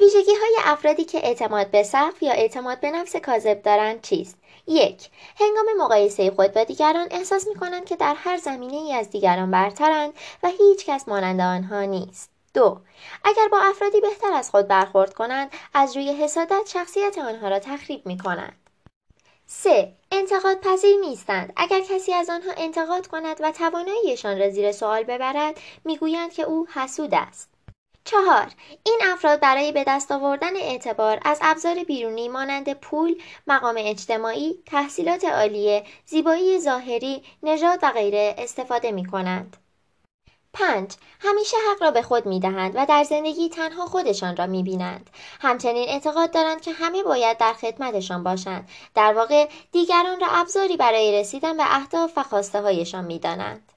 ویژگی های افرادی که اعتماد به سقف یا اعتماد به نفس کاذب دارند چیست؟ یک هنگام مقایسه خود با دیگران احساس می کنند که در هر زمینه ای از دیگران برترند و هیچ کس مانند آنها نیست. دو اگر با افرادی بهتر از خود برخورد کنند از روی حسادت شخصیت آنها را تخریب می کنند. سه انتقاد پذیر نیستند اگر کسی از آنها انتقاد کند و تواناییشان را زیر سوال ببرد می‌گویند که او حسود است چهار این افراد برای به دست آوردن اعتبار از ابزار بیرونی مانند پول، مقام اجتماعی، تحصیلات عالیه، زیبایی ظاهری، نژاد و غیره استفاده می کنند. 5. همیشه حق را به خود می دهند و در زندگی تنها خودشان را می بینند. همچنین اعتقاد دارند که همه باید در خدمتشان باشند. در واقع دیگران را ابزاری برای رسیدن به اهداف و خواسته هایشان می دانند.